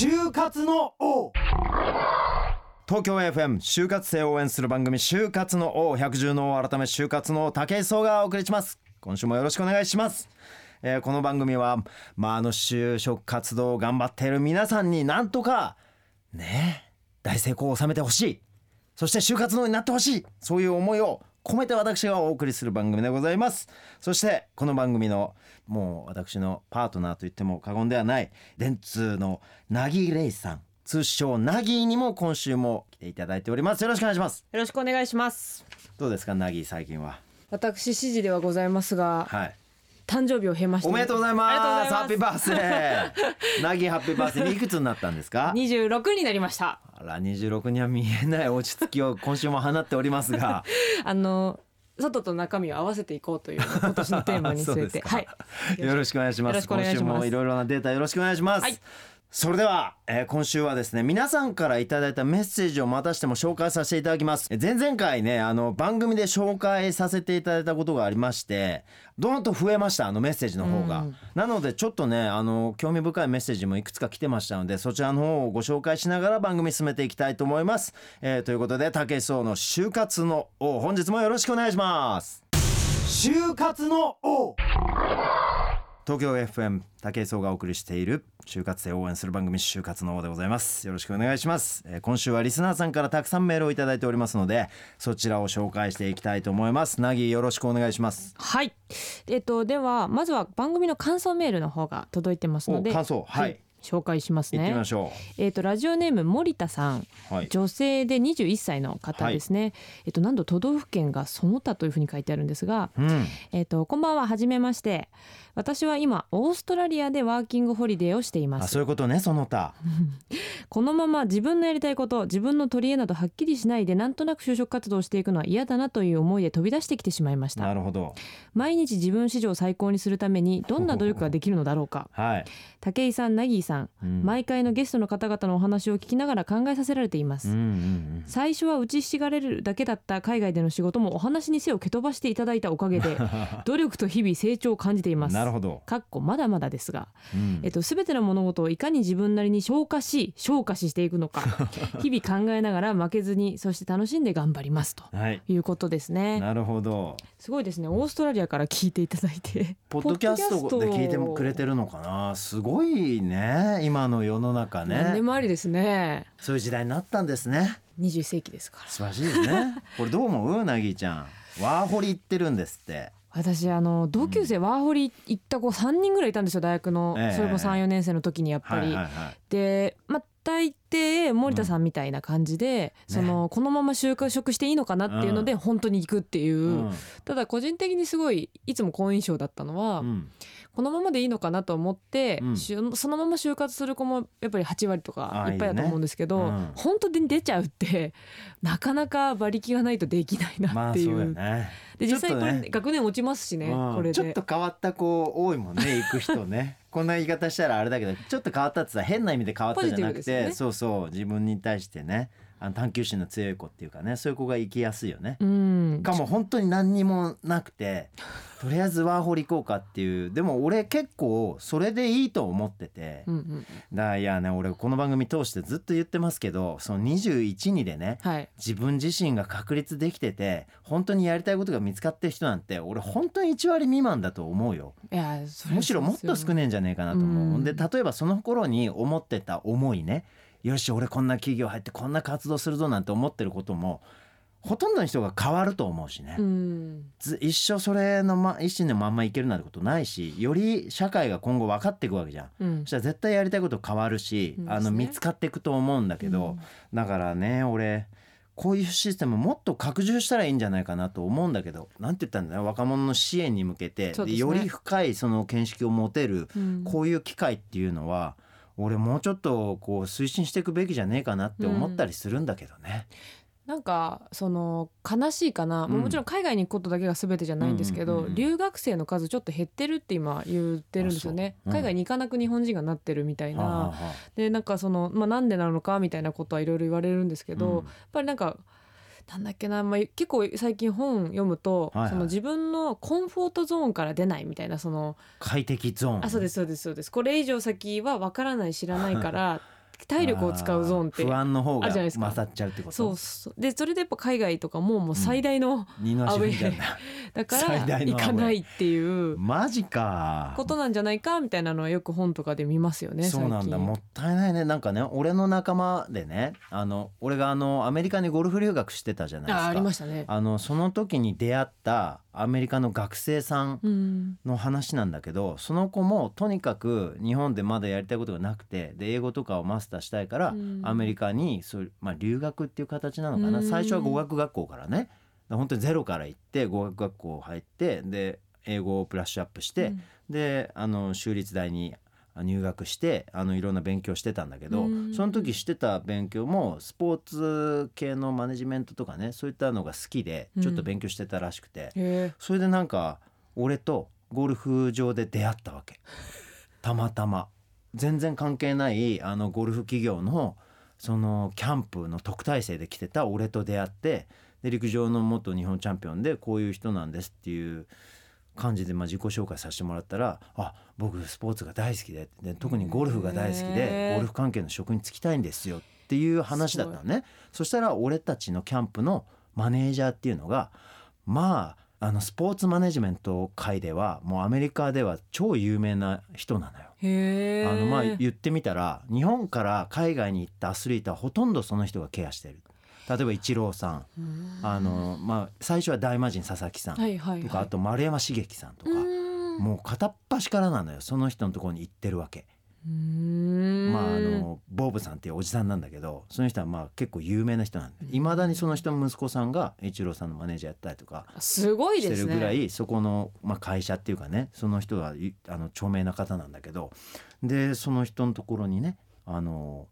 就活の王。東京 FM 就活生を応援する番組就活の王百獣の王改め就活の王武井壮がお送りします。今週もよろしくお願いします。えーこの番組は、まあ、あの就職活動を頑張っている皆さんになんとかね大成功を収めてほしい。そして就活のになってほしい。そういう思いを込めて私がお送りする番組でございます。そしてこの番組のもう私のパートナーと言っても過言ではない電通のなぎれいさん通称なぎにも今週も来ていただいております。よろしくお願いします。よろしくお願いします。どうですかなぎ最近は？私指示ではございますがはい誕生日を経まして。おめでとうございます。ありがとうございます。ハッピーバースデー。なぎハッピーバースデー。いくつになったんですか？26になりました。あら26には見えない落ち着きを今週も放っておりますが。あの外と中身を合わせていこうという今年のテーマに据えて。はい。よろしくお願いします。よろしくお願いします。今週もいろいろなデータよろしくお願いします、はいそれでは、えー今週はですね皆さんからいただいたメッセージをまたしても紹介させていただきます。え前々回ねあの番組で紹介させていただいたことがありましてどんと増えましたあのメッセージの方が、うん。なのでちょっとねあの興味深いメッセージもいくつか来てましたのでそちらの方をご紹介しながら番組進めていきたいと思います、えーということで武井壮の就活の王本日もよろしくお願いします。就活の王東京 FM 武井壮がお送りしている就活生を応援する番組就活の王でございます。よろしくお願いします、えー今週はリスナーさんからたくさんメールをいただいておりますのでそちらを紹介していきたいと思います。なぎよろしくお願いします。はい。えっとではまずは番組の感想メールの方が届いてますのでお感想。はい紹介しますね。行ってみましょえっとラジオネーム森田さん。うはい。女性で21歳の方ですね、えっと何度都道府県がその他というふうに書いてあるんですがうん。えっとこんばんははじめまして。私は今オーストラリアでワーキングホリデーをしています。あそういうことねその他。このまま自分のやりたいこと自分の取り柄などはっきりしないでなんとなく就職活動をしていくのは嫌だなという思いで飛び出してきてしまいました。なるほど。毎日自分史上最高にするためにどんな努力ができるのだろうか。はい、武井さんナギーさんうん。毎回のゲストの方々のお話を聞きながら考えさせられています、うんうんうん最初は打ちひしがれるだけだった海外での仕事もお話に背を蹴飛ばしていただいたおかげで 努力と日々成長を感じています。なるほど、かっこまだまだですが、うん。えっと、全ての物事をいかに自分なりに消化し消化ししていくのか 日々考えながら負けずにそして楽しんで頑張ります。とはい。いうことですね。なるほど。すごいですね。オーストラリアから聞いていただいて。ポッドキャストで聞いてくれてるのかな。すごいね今の世の中何でねもありですね。そういう時代になったんですね。21世紀ですから。素晴らしいですね。これどう思う？なぎちゃん。ワーホリ行ってるんですって。私あの同級生ワーホリ行った子3人ぐらいいたんですよ大学の、ええ。それも34年生の時にやっぱり、はいはいはい。でまあ大抵森田さんみたいな感じで、そのこのまま就職していいのかなっていうので本当に行くっていう、うん。ただ個人的にすごいいつも好印象だったのは、うんこのままでいいのかなと思って、うん。しゅそのまま就活する子もやっぱり8割とかあいっぱいだと思うんですけど、ねうん。本当に出ちゃうって なかなか馬力がないとできないなっていう,、よね。で実際こちょっとね。れ学年落ちますしね、うん。これで。ちょっと変わった子多いもんね 行く人ね。こんな言い方したらあれだけどちょっと変わったってさ変な意味で変わったじゃなくて、ね。そうそう自分に対してねあの探求心の強い子っていうかねそういう子が行きやすいよね。うん。かも本当に何にもなくて とりあえずワーホリ行こうかっていうでも俺結構それでいいと思ってて、うんうん、だからいやね俺この番組通してずっと言ってますけどその21にでねはい。自分自身が確立できてて本当にやりたいことが見つかってる人なんて俺本当に1割未満だと思うよ。いやそれむしろもっと少ねえんじゃねえかなと思う、うん。で例えばその頃に思ってた思いねよし俺こんな企業入ってこんな活動するぞなんて思ってることもほとんどの人が変わると思うしね、うん。ず一生それの、ま、意思のまんまいけるなんてことないしより社会が今後分かっていくわけじゃん。うん。そしたら絶対やりたいこと変わるし、うん。あの見つかっていくと思うんだけど、だからね俺こういうシステムもっと拡充したらいいんじゃないかなと思うんだけどなんて言ったんだよ若者の支援に向けて、ね。より深いその見識を持てるうん。こういう機会っていうのは俺もうちょっとこう推進していくべきじゃねえかなって思ったりするんだけどね。なんかその悲しいかな、うん。もちろん海外に行くことだけが全てじゃないんですけど、うんうんうん。うん留学生の数ちょっと減ってるって今言ってるんですよね、う。うん。海外に行かなく日本人がなってるみたいな、でなんかその、まあ、なんでなのかみたいなことはいろいろ言われるんですけど、うん。やっぱりなんかなんだっけな、まあ、結構最近本読むと、はいはい。その自分のコンフォートゾーンから出ないみたいなその快適ゾーン。あそうですそうですそうです。これ以上先は分からない知らないから 体力を使うゾーンってあ不安の方が勝っちゃうってこと？そうそう。でそれでやっぱ海外とかももう最大の、二の足踏んじゃうんだだか最ら行かないっていうマジか。ことなんじゃないかみたいなのはよく本とかで見ますよねそうなんだ。もったいないね。なんかね俺の仲間でねあの俺があのアメリカにゴルフ留学してたじゃないですか。あありましたね。あのその時に出会ったアメリカの学生さんうん。の話なんだけどその子もとにかく日本でまだやりたいことがなくてで英語とかをマスターしたいからうん。アメリカにそうまあ、留学っていう形なのかな。うん。最初は語学学校からね。本当にゼロから行って語学学校入ってで英語をブラッシュアップして、であの州立大に入学してあのいろんな勉強してたんだけど、うん。その時してた勉強もスポーツ系のマネジメントとかねそういったのが好きでちょっと勉強してたらしくて、へえ。それでなんか俺とゴルフ場で出会ったわけ。たまたま全然関係ないあのゴルフ企業のそのキャンプの特待生で来てた俺と出会ってで陸上の元日本チャンピオンでこういう人なんですっていう感じでまあ自己紹介させてもらったら「あ僕スポーツが大好きでで特にゴルフが大好きへでーゴルフ関係の職に就きたいんですよ」っていう話だったのね。そしたら俺たちのキャンプのマネージャーっていうのがまああのスポーツマネジメント界ではもうアメリカでは超有名な人なのよ。へえあのまあ言ってみたら日本から海外に行ったアスリートはほとんどその人がケアしてる。例えばイチローさん。うんあの、まあ、最初は大魔神佐々木さんはいはいはい。とかあと丸山茂樹さんとか。うん。もう片っ端からなのよ。その人のところに行ってるわけ。うんまああのボブさんっていうおじさんなんだけどその人はまあ結構有名な人なんでいまだにその人の息子さんがイチローさんのマネージャーやったりとかすごいしてですね。るぐらいそこの、まあ、会社っていうかねその人はいあの著名な方なんだけどでその人のところにねあの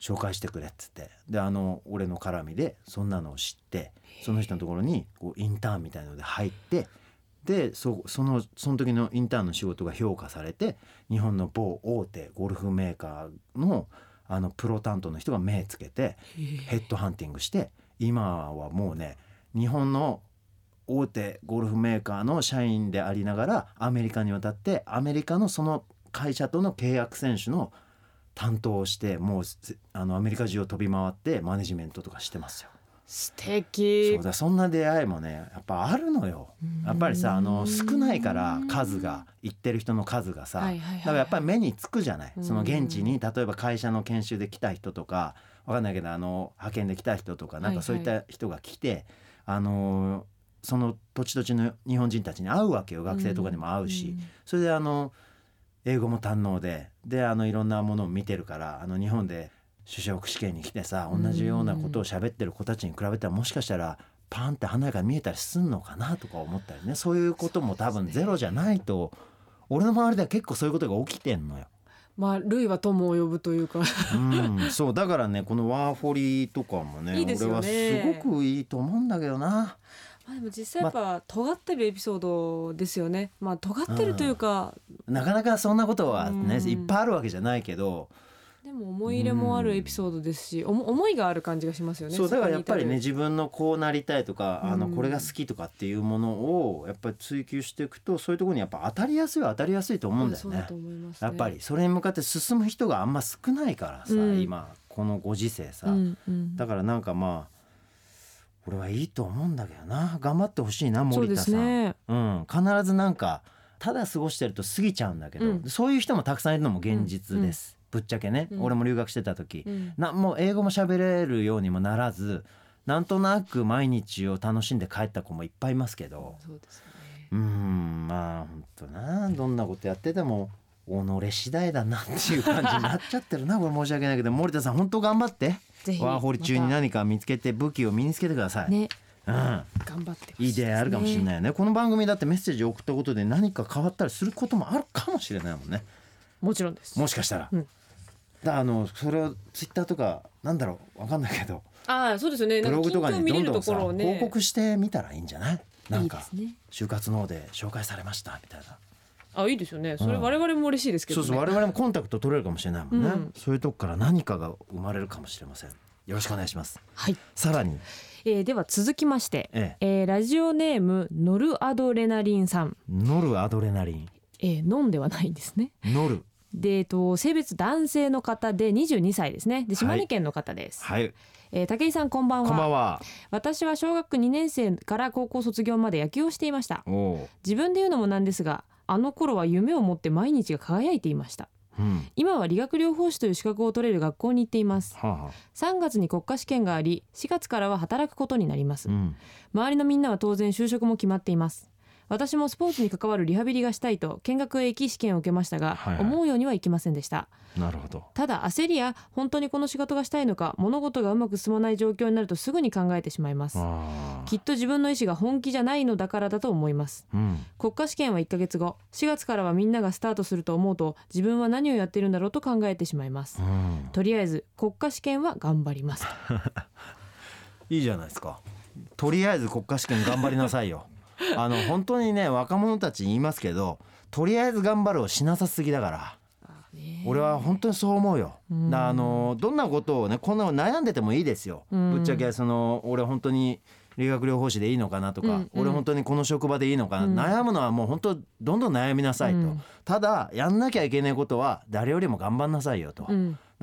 紹介してくれっつってであの俺の絡みでそんなのを知ってその人のところにこうインターンみたいので入ってでそそのその時のインターンの仕事が評価されて日本の某大手ゴルフメーカーのあのプロ担当の人が目つけてヘッドハンティングして今はもうね日本の大手ゴルフメーカーの社員でありながらアメリカに渡ってアメリカのその会社との契約選手の担当をしてもうせあのアメリカ中を飛び回ってマネジメントとかしてますよ。素敵。そうだそんな出会いもねやっぱあるのよ。やっぱりさあの少ないから数が行ってる人の数がさ、はいはいはいはい。だからやっぱり目につくじゃない、うん。その現地に例えば会社の研修で来た人とかわかんないけどあの派遣で来た人とかなんかそういった人が来て、あのその土地土地の日本人たちに会うわけよ。学生とかにも会うし、それであの英語も堪能でであのいろんなものを見てるからあの日本で就職試験に来てさ同じようなことを喋ってる子たちに比べたらもしかしたらパンって華やかに見えたりすんのかなとか思ったりね。そういうことも多分ゼロじゃないと俺の周りでは結構そういうことが起きてんのよ。まあ類は友を呼ぶというか。うん、そうだからねこのワーホリとかもねいいね。俺はすごくいいと思うんだけどな。まあでも実際やっぱ尖ってるエピソードですよね。まあ尖ってるというかなかなかそんなことはね、うん。いっぱいあるわけじゃないけど、でも思い入れもあるエピソードですしおも思いがある感じがしますよね。そうだからやっぱりね自分のこうなりたいとか、あのうんこれが好きとかっていうものをやっぱり追求していくとそういうところにやっぱ当たりやすいは当たりやすいと思うんだよね。ね。やっぱりそれに向かって進む人があんま少ないからさ、うん。今このご時世さ、うんうん。だからなんかまあ俺はいいと思うんだけどな。頑張ってほしいな森田さん。すね。うん、必ずなんかただ過ごしてると過ぎちゃうんだけど、うん。そういう人もたくさんいるのも現実です、ぶっちゃけね、うん。俺も留学してた時、うん。なもう英語も喋れるようにもならずなんとなく毎日を楽しんで帰った子もいっぱいいますけど。そうですね。うーんまあ本当な。どんなことやってても己次第だなっていう感じになっちゃってるな これ申し訳ないけど。森田さん本当頑張って。ワーホリ中に何か見つけて武器を身につけてください。ねうん。頑張っていい出会いあるかもしれいないよね。この番組だってメッセージを送ったことで何か変わったりすることもあるかもしれないもんね。もちろんです。もしかしたら、うんだあのそれをツイッターとかなんだろうわかんないけどああそうですよね。ブログとかにどんどんさね報告してみたらいいんじゃない？なんか就活の方で紹介されましたみたいな。あいいですよね。それうん我々も嬉しいですけどね。そうそう我々もコンタクト取れるかもしれないもんね、うん。そういうとこから何かが生まれるかもしれません。よろしくお願いします。はい。さらに。えーでは続きましてええ。ーラジオネームノルアドレナリンさん。ノルアドレナリン。えー、ノンではないんですね。ノルで、えっと、性別男性の方で22歳ですね。で島根県の方です、はい。えー武井さんこんばんは。こんばんは。私は小学2年生から高校卒業まで野球をしていました。自分で言うのもなんですがあの頃は夢を持って毎日が輝いていました。うん。今は理学療法士という資格を取れる学校に行っています。はあはあ。3月に国家試験があり4月からは働くことになります。うん。周りのみんなは当然就職も決まっています私もスポーツに関わるリハビリがしたいと見学へ行き試験を受けましたが、はいはい。思うようにはいきませんでした。なるほど。ただ焦りや本当にこの仕事がしたいのか物事がうまく進まない状況になるとすぐに考えてしまいます。あきっと自分の意思が本気じゃないのだからだと思います。ーうん。国家試験は1ヶ月後4月からはみんながスタートすると思うと自分は何をやってるんだろうと考えてしまいます。うん。とりあえず国家試験は頑張ります。いいじゃないですか。とりあえず国家試験頑張りなさいよ あの本当にね若者たち言いますけどとりあえず頑張るをしなさすぎだから。俺は本当にそう思うよ。うん。だあのどんなことをねこんなの悩んでてもいいですよ。うん。ぶっちゃけその俺本当に理学療法士でいいのかなとか、うんうん。俺本当にこの職場でいいのかな、うん。悩むのはもう本当どんどん悩みなさいと、うん。ただやんなきゃいけないことは誰よりも頑張んなさいよと、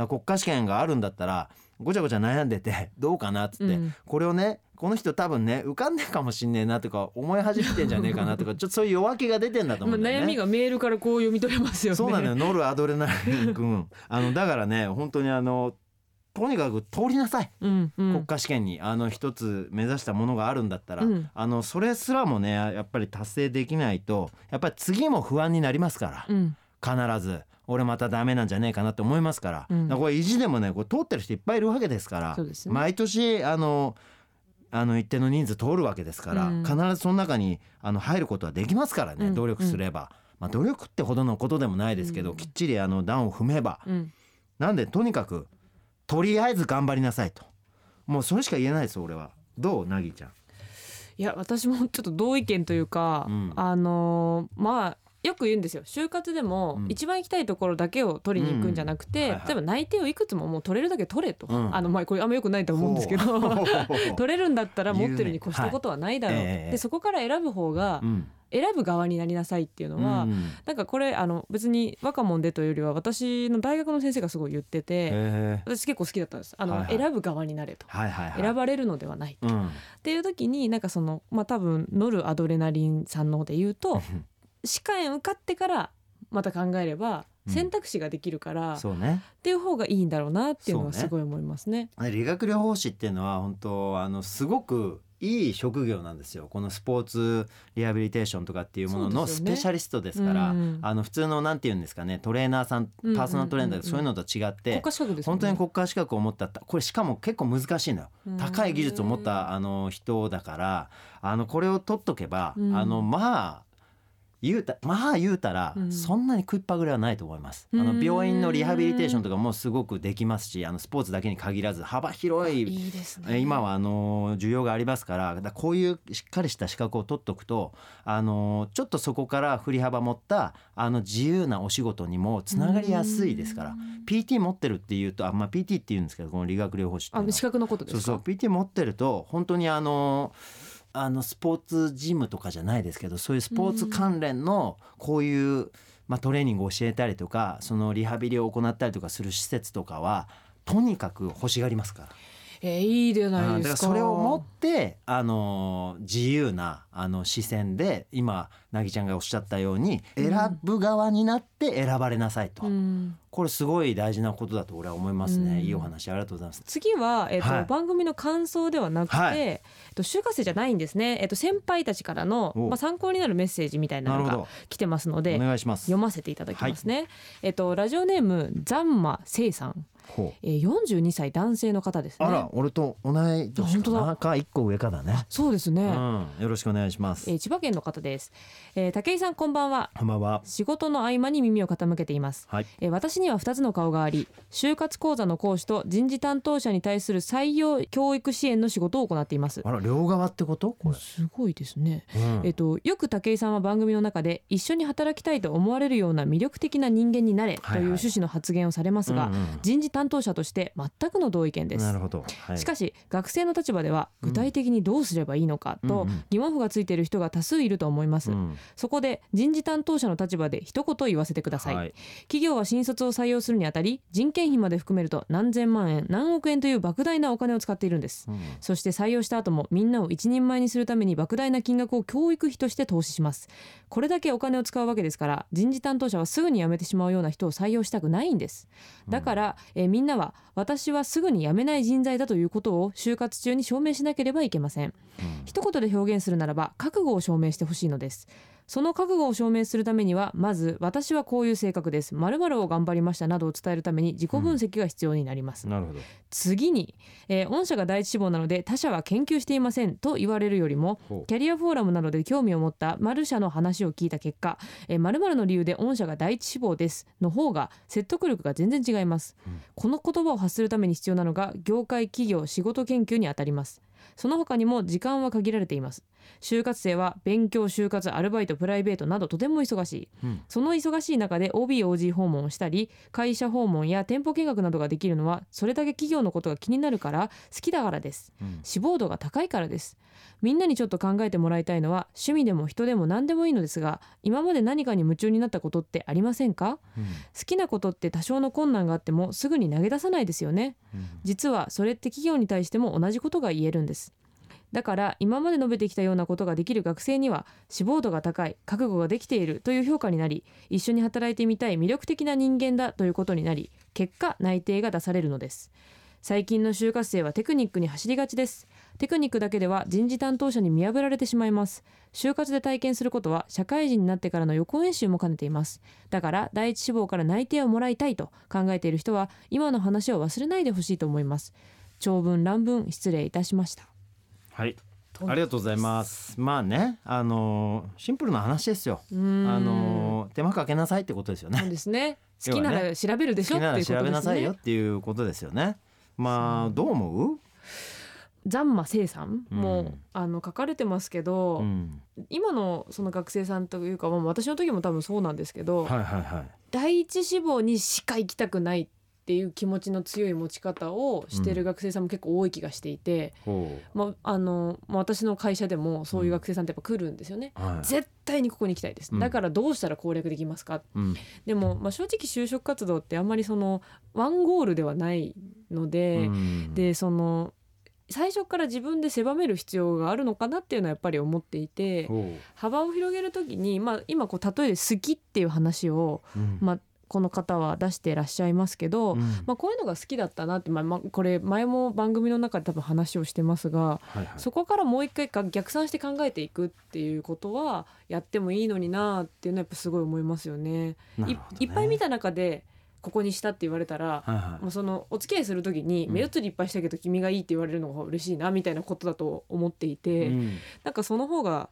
国家試験があるんだったらごちゃごちゃ悩んでて どうかなっつって、うん。これをねこの人多分ね浮かんでるかもしんねえなとか思い始めてんじゃねえかなとかちょっとそういう弱気が出てんだと思まあうんだよね。悩みがメールからこう読み取れますよね。そうなのよ。ノルアドレナリン君 あのだからね本当にあのとにかく通りなさい、うんうん。国家試験に。あの一つ目指したものがあるんだったら、うん。あのそれすらもねやっぱり達成できないとやっぱり次も不安になりますから、うん。必ず俺またダメなんじゃねえかなって思いますから,、うん。これ意地でもねこれ通ってる人いっぱいいるわけですから。ね。毎年あのあの一定の人数通るわけですから、うん。必ずその中にあの入ることはできますからね、うん。努力すれば。まあ、努力ってほどのことでもないですけど、うん。きっちりあの段を踏めば。うん。なんでとにかくとりあえず頑張りなさいと。もうそれしか言えないです俺は。どうなぎちゃん？いや私もちょっと同意見というか、うん。あのーまあよく言うんですよ。就活でもうん。一番行きたいところだけを取りに行くんじゃなくて、うん。はいはい。例えば内定をいくつももう取れるだけ取れと、うん。あのまあこれあんまよくないと思うんですけど。取れるんだったら持ってるに越したことはないだろう、ね。はい。ええでそこから選ぶ方がうん。選ぶ側になりなさいっていうのは、うん。なんかこれあの別に若者でというよりは私の大学の先生がすごい言ってて、私結構好きだったんです。あの、はいはい。選ぶ側になれと、はいはいはい。選ばれるのではないうん。っていう時になんかそのまあ多分ノルアドレナリンさんの方で言うと 歯科園受かってからまた考えればうん。選択肢ができるから、っそうね。ていう方がいいんだろうなっていうのはすごい思いますね。理学療法士っていうのは本当あのすごくいい職業なんですよ。このスポーツリハビリテーションとかっていうもののスペシャリストですからうん。あの普通のなんて言うんですかねトレーナーさんパうんうんうんうん。ーソナルトレーナーとかそういうのと違って国家資格ですよね。本当に国家資格を持ったこれしかも結構難しいのよ。うん。高い技術を持ったあの人だからあのこれを取っとけば、うん。あのまあ言うたまあ言うたら、うんそんなに食いっぱぐれはないと思います。あのうん病院のリハビリテーションとかもすごくできますしあのスポーツだけに限らず幅広いいいですえね。今はあの需要がありますからこういうしっかりした資格を取っとくとあのちょっとそこから振り幅持ったあの自由なお仕事にもつながりやすいですから PT 持ってるっていうとあ、まあ、PT って言うんですけどこの理学療法士っていうのはあ資格のことですか？そうそう PT 持ってると本当にあのあのスポーツジムとかじゃないですけどそういうスポーツ関連のこういう、まあ、トレーニングを教えたりとかそのリハビリを行ったりとかする施設とかはとにかく欲しがりますから。えー、いいじゃないですか。からそれを持ってあの自由なあの視線で今なぎちゃんがおっしゃったように選ぶ側になって選ばれなさいと、うん。これすごい大事なことだと俺は思いますね、うん。いいお話ありがとうございます。次は、えっとはい。番組の感想ではなくて、はい。えっと就活生じゃないんですね、えっと先輩たちからの、おまあ、参考になるメッセージみたいなのが来てますのでお願いします。読ませていただきますね、えっとラジオネームザンマセイさん、えー、42歳男性の方ですね。あら俺と同い年かな。か一個上かだね、そうですね、うん、よろしくお願いします、えー千葉県の方です、えー、武井さんこんばんは。こんばんは。仕事の合間に耳を傾けています。はい。えー私には2つの顔があり就活講座の講師と人事担当者に対する採用教育支援の仕事を行っています。あら両側ってこと？これ、すごいですね、うん。えっと、よく武井さんは番組の中で一緒に働きたいと思われるような魅力的な人間になれという趣旨の発言をされますが、人事担当者として全くの同意見です。なるほど、はい、しかし学生の立場では具体的にどうすればいいのかと疑問符がついている人が多数いると思います、うん。そこで人事担当者の立場で一言言わせてください、はい。企業は新卒を採用するにあたり人件費まで含めると何千万円何億円という莫大なお金を使っているんです。うん。そして採用した後もみんなを一人前にするために莫大な金額を教育費として投資します。これだけお金を使うわけですから人事担当者はすぐに辞めてしまうような人を採用したくないんです。だから、えーみんなは私はすぐに辞めない人材だということを就活中に証明しなければいけません。一言で表現するならば覚悟を証明してほしいのですその覚悟を証明するためにはまず私はこういう性格です。〇〇を頑張りましたなどを伝えるために自己分析が必要になります、なるほど。次に、えー御社が第一志望なので他社は研究していませんと言われるよりもキャリアフォーラムなどで興味を持った丸社の話を聞いた結果、えー、〇〇の理由で御社が第一志望ですの方が説得力が全然違います、この言葉を発するために必要なのが業界企業仕事研究にあたります。その他にも時間は限られています就活生は勉強就活アルバイトプライベートなどとても忙しい、うん。その忙しい中で OBOG 訪問をしたり会社訪問や店舗見学などができるのはそれだけ企業のことが気になるから好きだからです。うん。志望度が高いからです。みんなにちょっと考えてもらいたいのは趣味でも人でも何でもいいのですが今まで何かに夢中になったことってありませんか？うん。好きなことって多少の困難があってもすぐに投げ出さないですよね。うん。実はそれって企業に対しても同じことが言えるんですだから今まで述べてきたようなことができる学生には志望度が高い覚悟ができているという評価になり一緒に働いてみたい魅力的な人間だということになり結果内定が出されるのです。最近の就活生はテクニックに走りがちです。テクニックだけでは人事担当者に見破られてしまいます。就活で体験することは社会人になってからの予行演習も兼ねています。だから第一志望から内定をもらいたいと考えている人は今の話を忘れないでほしいと思います。長文乱文失礼いたしました。はい。ありがとうございます。まあねあのーシンプルな話ですよ。あのー手間かけなさいってことですよね。そうです ね。好きなら調べるでしょ？好きならっていうことですね。調べなさいよっていうことですよね。まあどう思う？ザンマセイさん。も、うんあの書かれてますけど、うん。今のその学生さんというか、まあ、私の時も多分そうなんですけど、はいはいはい。第一志望にしか行きたくないっていう気持ちの強い持ち方をしてる学生さんも結構多い気がしていて、ほまああのまあ私の会社でもそういう学生さんってやっぱ来るんですよね。うはい絶対にここに行きたいです、うん。だからどうしたら攻略できますか。うん。でも、まあ、正直就職活動ってあんまりそのワンゴールではないので、うん。でその最初から自分で狭める必要があるのかなっていうのはやっぱり思っていてほ幅を広げる時に、まあ、今こう例えで好きっていう話を、ううん。まあ、この方は出してらっしゃいますけど、うん。まあ、こういうのが好きだったなって、まあまあ、これ前も番組の中で多分話をしてますがはいはい。そこからもう一回か逆算して考えていくっていうことはやってもいいのになっていうのはやっぱすごい思いますよね。ね。いっぱい見た中でここにしたって言われたら、はいはい。もうそのお付き合いする時にうん。目移りいっぱいしたけど君がいいって言われるのが嬉しいなみたいなことだと思っていて、うん。なんかその方が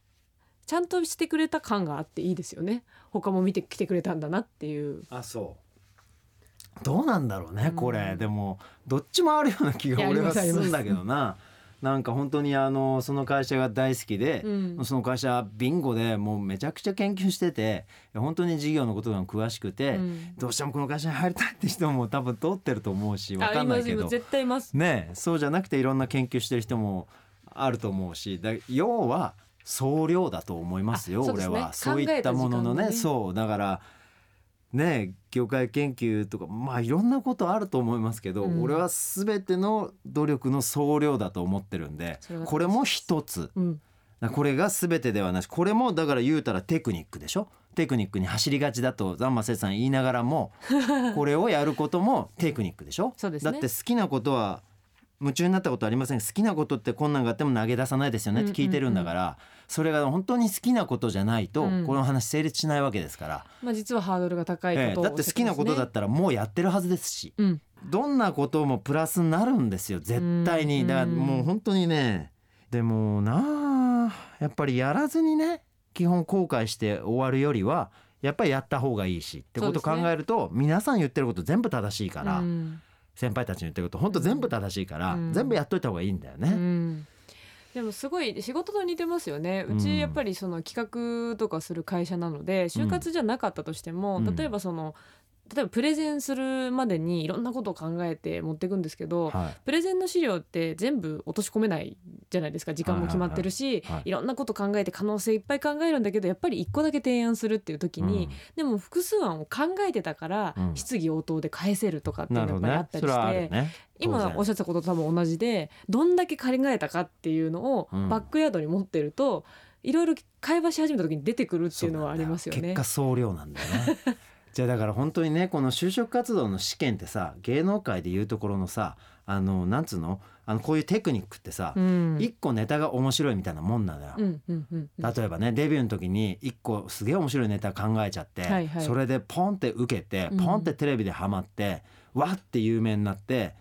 ちゃんとしてくれた感があっていいですよね。他も見てきてくれたんだなっていう。あそう。どうなんだろうねこれ、うんでもどっちもあるような気が俺はすするんだけどな。なんか本当にあのその会社が大好きで、うん。その会社ビンゴでもうめちゃくちゃ研究してて本当に事業のことが詳しくて、うん。どうしてもこの会社に入りたいって人も多分通ってると思うし分かんないけど。あいます。絶対います。ねえそうじゃなくていろんな研究してる人もあると思うしだ要は総量だと思いますよ俺は。そういったもののね。そう。だからねえ業界研究とかまあいろんなことあると思いますけど、うん。俺は全ての努力の総量だと思ってるんでこれも一つ。うん。これが全てではなし。これもだから言うたらテクニックでしょ？テクニックに走りがちだとザンマセさん言いながらも これをやることもテクニックでしょ？だって好きなことは夢中になったことありません？好きなことって困難があっても投げ出さないですよね？って聞いてるんだから、それが本当に好きなことじゃないと、うん。この話成立しないわけですから、まあ実はハードルが高いことをええ。だって好きなことだったらもうやってるはずですし。うん。どんなこともプラスになるんですよ。絶対に。うんだからもう本当にねでもなあやっぱりやらずにね基本後悔して終わるよりはやっぱりやった方がいいし。ってことを考えると、皆さん言ってること全部正しいから、うん先輩たちに言ってること本当全部正しいから、うん。全部やっといた方がいいんだようね。ん。でもすごい仕事と似てますよね。ううんちやっぱりその企画とかする会社なので就活じゃなかったとしても、うん。例えばその例えばプレゼンするまでにいろんなことを考えて持っていくんですけど、はい。プレゼンの資料って全部落とし込めないじゃないですか時間も決まってるし、いはいはいはい。ろんなこと考えて可能性いっぱい考えるんだけどやっぱり一個だけ提案するっていう時に、でも複数案を考えてたから、うん。質疑応答で返せるとかっていうのがやっぱりあったりして、ね。ね。当今然。おっしゃってたことと多分同じでどんだけ考えたかっていうのをうん。バックヤードに持ってると、いろいろ会話し始めた時に出てくるっていうのはありますよね。結果総量なんだよね じゃあだから本当にねこの就職活動の試験ってさ芸能界でいうところのさあのなんつうの？あのこういうテクニックってさうん。一、個ネタが面白いみたいなもんなのよ、うんうんうんうん。例えばねデビューの時に一個すげえ面白いネタ考えちゃって、はいはい。それでポンって受けてうん。ポンってテレビでハマって、わって有名になって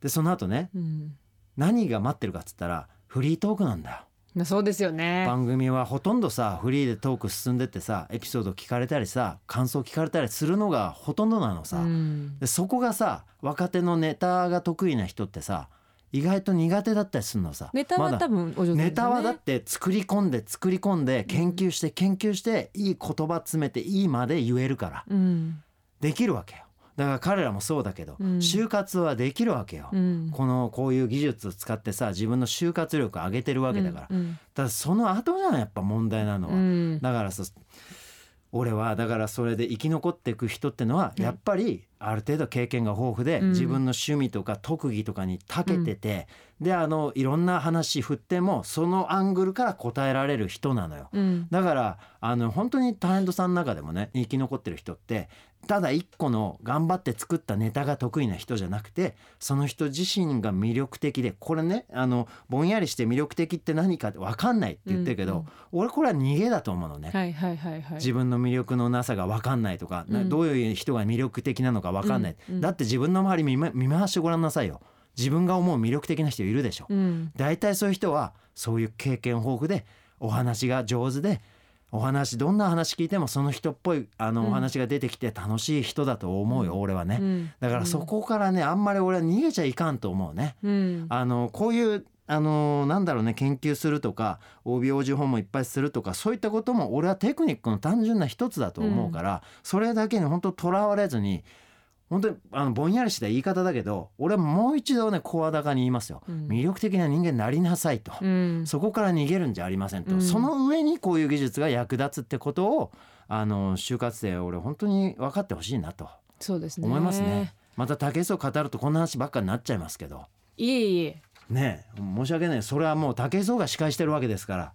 でその後ねうん。何が待ってるかっつったらフリートークなんだよ。まあそうですよね。番組はほとんどさフリーでトーク進んでってさエピソード聞かれたりさ感想聞かれたりするのがほとんどなのさ、うん。でそこがさ若手のネタが得意な人ってさ意外と苦手だったりするのさ。ネタは多分お上手ね。ネタはだって作り込んで作り込んで研究して研究していい言葉詰めていいまで言えるから。うん。できるわけよだから彼らもそうだけど、うん。就活はできるわけよ、うん。このこういう技術を使ってさ自分の就活力上げてるわけだから、うんただその後じゃんやっぱ問題なのは、うん。だからさ俺はだからそれで生き残っていく人ってのはやっぱりある程度経験が豊富で、うん自分の趣味とか特技とかに長けてて、であのいろんな話振ってもそのアングルから答えられる人なのよ。うんだからあの本当にタレントさんの中でもね生き残ってる人ってただ一個の頑張って作ったネタが得意な人じゃなくてその人自身が魅力的でこれねあのぼんやりして魅力的って何かって分かんないって言ってるけど、うんうん俺これは逃げだと思うのね。はいはいはいはい。自分の魅力のなさが分かんないとか、なうんどういう人が魅力的なのか分かんない、うんうん。だって自分の周り見ま見回してごらんなさいよ。自分が思う魅力的な人いるでしょ、うん。大体そういう人はそういう経験豊富でお話が上手でお話どんな話聞いてもその人っぽいあのうん。お話が出てきて楽しい人だと思うよ、俺はね、うん。だからそこからねあんまり俺は逃げちゃいかんと思うね。うん。あのこういうあのなんだろうね研究するとか OB/OG 本もいっぱいするとかそういったことも俺はテクニックの単純な一つだと思うから、それだけに本当とらわれずに本当にあのぼんやりした言い方だけど俺はもう一度ね声高に言いますよ、うん。魅力的な人間になりなさいと、うん。そこから逃げるんじゃありませんと、うん。その上にこういう技術が役立つってことをあの就活生俺本当に分かってほしいなと。そうですね。思いますね。また竹磯語るとこんな話ばっかになっちゃいますけど。いえいえ。ねえ申し訳ない。それはもう武井壮が司会してるわけですから。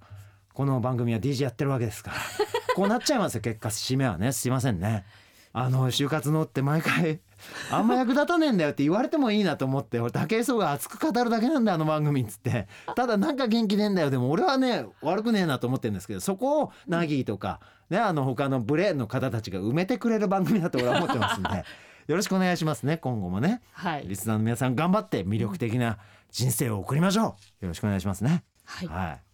この番組は DJ やってるわけですから。こうなっちゃいますよ結果。締めはね。すいませんね。あの就活のって毎回あんま役立たねえんだよって言われてもいいなと思って俺武井壮が熱く語るだけなんだよあの番組っつってただなんか元気ねえんだよでも俺はね悪くねえなと思ってるんですけどそこをナギーとかねあの他のブレーンの方たちが埋めてくれる番組だと俺は思ってますんで よろしくお願いしますね今後もね。はいリスナーの皆さん頑張って魅力的な人生を送りましょう。よろしくお願いしますね。はい。はい。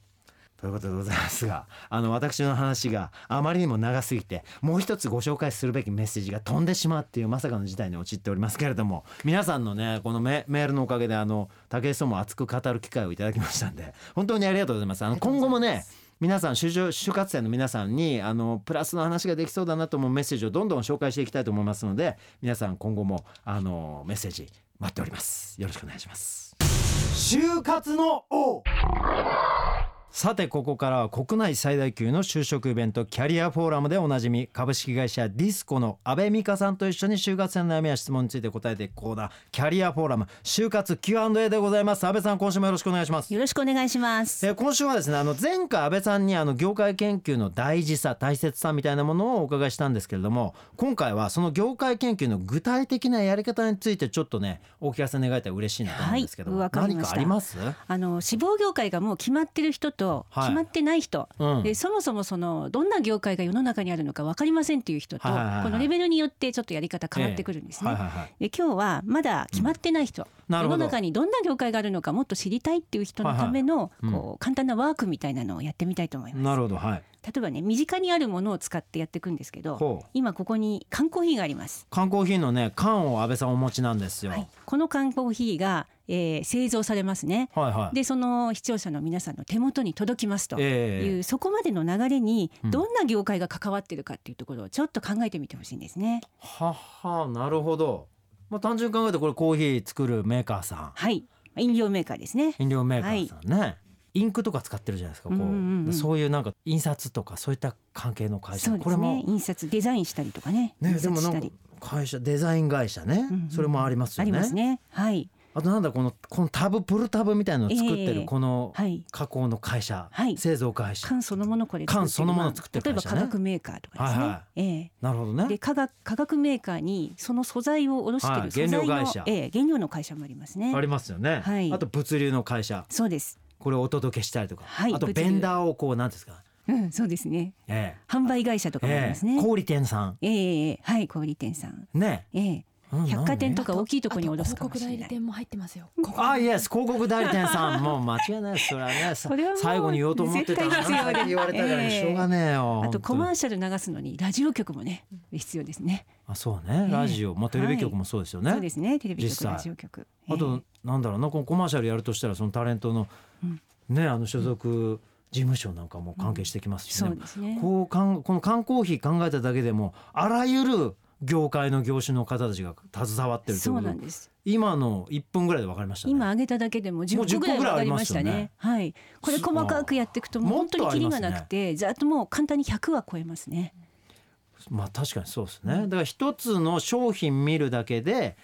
ということでございますが、あの私の話があまりにも長すぎて、もう一つご紹介するべきメッセージが飛んでしまうっていうまさかの事態に陥っておりますけれども、皆さんのねこのメメールのおかげであの武井壮も熱く語る機会をいただきましたんで、本当にありがとうございます。あの今後もね。皆さん就活生の皆さんにあのプラスの話ができそうだなと思うメッセージをどんどん紹介していきたいと思いますので皆さん今後もあのメッセージ待っておりますよろしくお願いします就活の王さてここからは国内最大級の就職イベントキャリアフォーラムでおなじみ株式会社ディスコの阿部美香さんと一緒に就活生の悩みや質問について答えていくコーナーキャリアフォーラム就活 Q&A でございます阿部さん今週もよろしくお願いしますよろしくお願いします。えー今週はですねあの前回安倍さんにあの業界研究の大事さ大切さみたいなものをお伺いしたんですけれども今回はその業界研究の具体的なやり方についてちょっとねお聞かせ願えたら嬉しいなと思うんですけど、はいか何かありますあの志望業界がもう決まってる人とはい。決まってない人、うん。でそもそもそのどんな業界が世の中にあるのか分かりませんっていう人と、はいはいはいはい。このレベルによってちょっとやり方変わってくるんですね。ええ。はいはいはい。で今日はまだ決まってない人、なるほど。世の中にどんな業界があるのかもっと知りたいっていう人のための、はいはい。うんこう簡単なワークみたいなのをやってみたいと思います。なるほどはい例えばね身近にあるものを使ってやっていくんですけど今ここに缶コーヒーがあります、缶コーヒーのね缶を安倍さんお持ちなんですよ。はい、この缶コーヒーが、えー製造されますね。はいはい。でその視聴者の皆さんの手元に届きますという、ええ。そこまでの流れにうん。どんな業界が関わってるかっていうところをちょっと考えてみてほしいんですね。はっはなるほど。まあ単純に考えてこれコーヒー作るメーカーさん。はい。飲料メーカーですね。飲料メーカーさんね、インクとか使ってるじゃないですかこう,、うんうんうんそういうなんか印刷とかそういった関係の会社。そうですこれも。ね印刷デザインしたりとかね。ね印でもなんか会社デザイン会社ね、うんうんそれもありますよね。ありますね。はい。あとなんだこのこのタブプルタブみたいなのを作ってええるこのはい。加工の会社、はい。製造会社。缶そのものこれ缶そのもの作ってる例えば会社ね化学メーカーとかですね、はいはえなるほどえでね化学化学メーカーにその素材を卸してはい。る素材の、原料会社。ええ原料の会社もありますね。ありますよね、はい。あと物流の会社。そうですこれをお届けしたりとか、はい。あとベンダーをこうなんですか、うんそうですね。え販売会社とえかもありますね、ええ。小売店さん。ええええはい小売店さん。ね、ええ。うん百貨店とか大きいところに卸すかもしれない。広告代理店も入ってますよ。あイエス広告代理店さん。もう間違いないです。それはねそれは 最後に言おうと思ってたのに。言われたからええしょうがねえよあとコマ本ーシャル流すのにラジオ局もね必要ですね。あそうね。ええラジオ、まあテレビ局もそうですよね、そうですね。テレビ局ラジオ局。あとなんだろうな。このコマーシャルやるとしたらそのタレントの、うんねあの所属事務所なんかも関係してきますしね。そう、ですね。こうかんこの缶コーヒー考えただけでもあらゆる業界の業種の方たちが携わってると。いそううことなんです。今の1分ぐらいで分かりましたね。今挙げただけでも10個ぐらい分かりましたもう10個ぐらいありますよね。ねはい。これ細かくやっていくと本当にキリがなくてざっともう簡単に100は超えますね。まあ確かにそうですねだから一つの商品見るだけで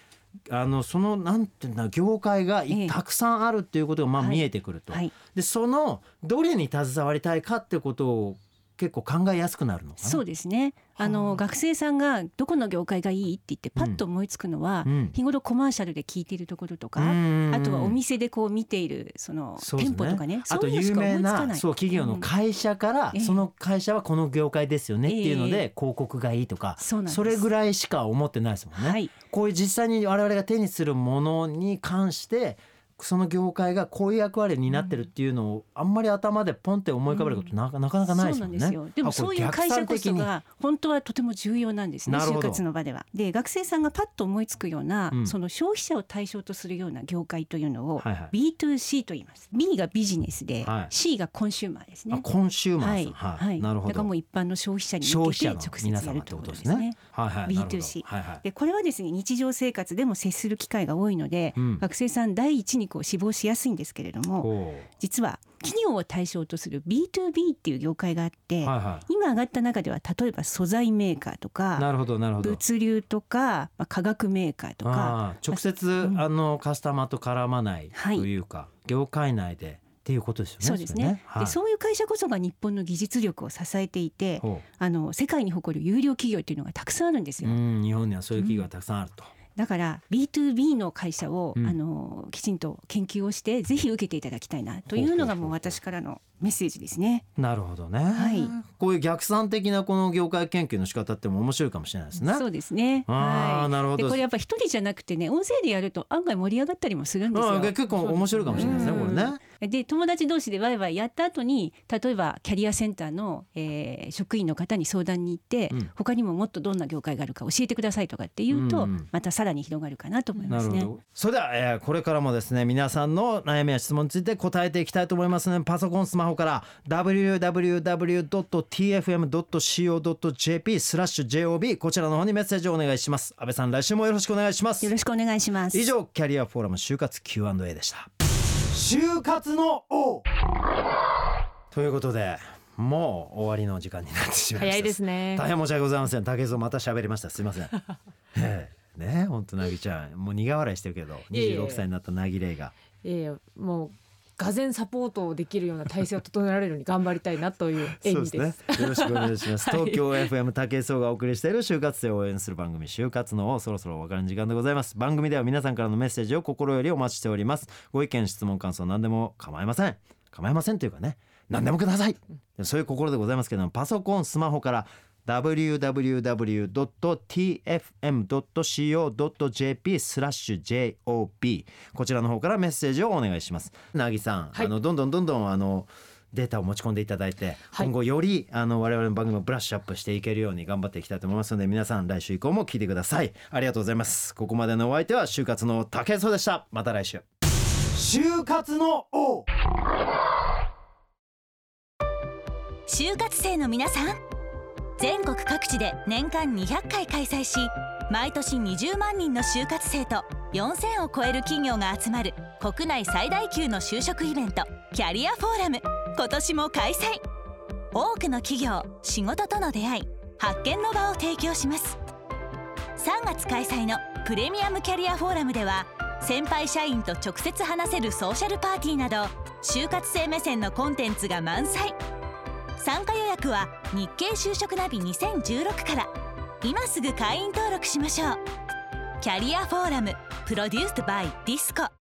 あのそのなんていうんだ業界がたくさんあるっていうことがまあはい。見えてくると、はい。でそのどれに携わりたいかってことを結構考えやすくなるのそうですね。あはあ。の学生さんがどこの業界がいいって言ってパッと思いつくのは、うん。日頃コマーシャルで聞いているところとか、うんあとはお店でこう見ているその店舗とかね。あとそういうのしか有名なそう企業の会社から、ええ。その会社はこの業界ですよねっていうのえで広告がいいとか、それぐらいしか思ってないですもんね。はい。こういう実際に我々が手にするものに関してその業界がこういう役割になってるっていうのをあんまり頭でポンって思い浮かべることな,、なかなかないですもんね。そうなんですよ。でもそういう会社こそが本当はとても重要なんですね。就活の場では。で学生さんがパッと思いつくような、うんその消費者を対象とするような業界というのをはいはい B2C と言います。B がビジネスで、はい C がコンシューマーですね。あコンシューマはいーさん、はい。なるほどだからもう一般の消費者に消向けて直接やるということとですすね。。はいはい、なるほど B2C はいはい。でこれはですね日常生活でも接する機会が多いので、うん学生さん第一にこう志望しやすいんですけれどもほ実は企業を対象とする B2B っていう業界があって、うはいは今上がった中では例えば素材メーカーとい。かなるほどなるほど。物流とか、まあ、化学メーカーとか直接、うんあのカスタマーと絡まないとはいいうか、業界内でっていうことですよね。そうですねはい、でそういう会社こそが日本の技術力を支えていてほあの世界に誇る有料企業っていうのがたくさんあるんですうよ。うん日本にはそういう企業がたくさんあると。だから B2B の会社を、うん。あのきちんと研究をしてぜひ受けていただきたいなというのがもう私からのメッセージですね。なるほどね、はいこういう逆算的なこの業界研究の仕方っても面白いかもしれないですね。そうですね。あーはい。なるほどでこれやっぱ一人じゃなくてね音声でやると案外盛り上がったりもするんですよ。うん結構面白いかもしれないですね、これね。で友達同士でワイワイやった後に例えばキャリアセンターの、えー職員の方に相談に行って、うん他にももっとどんな業界があるか教えてくださいとかって言うと、うんうんまたさらに広がるかなと思いますね。それでは、えーこれからもですね皆さんの悩みや質問について答えていきたいと思いますのでパソコンスマホから www.tfm.co.jp スラッシュ JOB こちらの方にメッセージをお願いします。安倍さん来週もよろしくお願いします。よろしくお願いします。以上キャリアフォーラム就活 Q&A でした。就活の王。ということでもう終わりの時間になってしまいました。早いですね。大変申し訳ございません。竹蔵また喋りました。すいません。ええ。ね本当なぎちゃん。もう苦笑いしてるけどいえいえ。26歳になったなぎれいが。いやいやもうがぜサポートをできるような体制を整えられるように頑張りたいなという演技です。ね。よろしくお願いします。東京 FM 竹井壮がお送りしている就活生を応援する番組就活のをそろそろお別れの時間でございます。番組では皆さんからのメッセージを心よりお待ちしております。ご意見、質問、感想何でも構いません。構いませんというかね、何でもください。そういう心でございますけども、パソコン、スマホから www.tfm.co.jp スラッシュ JOB こちらの方からメッセージをお願いします。なぎさん、はいあのどんどんどんどんあのデータを持ち込んでいただいて、はい。今後よりあの我々の番組をブラッシュアップしていけるように頑張っていきたいと思いますので皆さん来週以降も聞いてください。ありがとうございます。ここまでのお相手は就活の竹井壮でした。また来週就活の王。就活生の皆さん全国各地で年間200回開催し毎年20万人の就活生と4000を超える企業が集まる国内最大級の就職イベントキャリアフォーラム。今年も開催。多くの企業仕事との出会い発見の場を提供します。3月開催のプレミアムキャリアフォーラムでは先輩社員と直接話せるソーシャルパーティーなど就活生目線のコンテンツが満載。参加予約は日経就職ナビ2016から。今すぐ会員登録しましょう。キャリアフォーラムプロデュースドバイディスコ。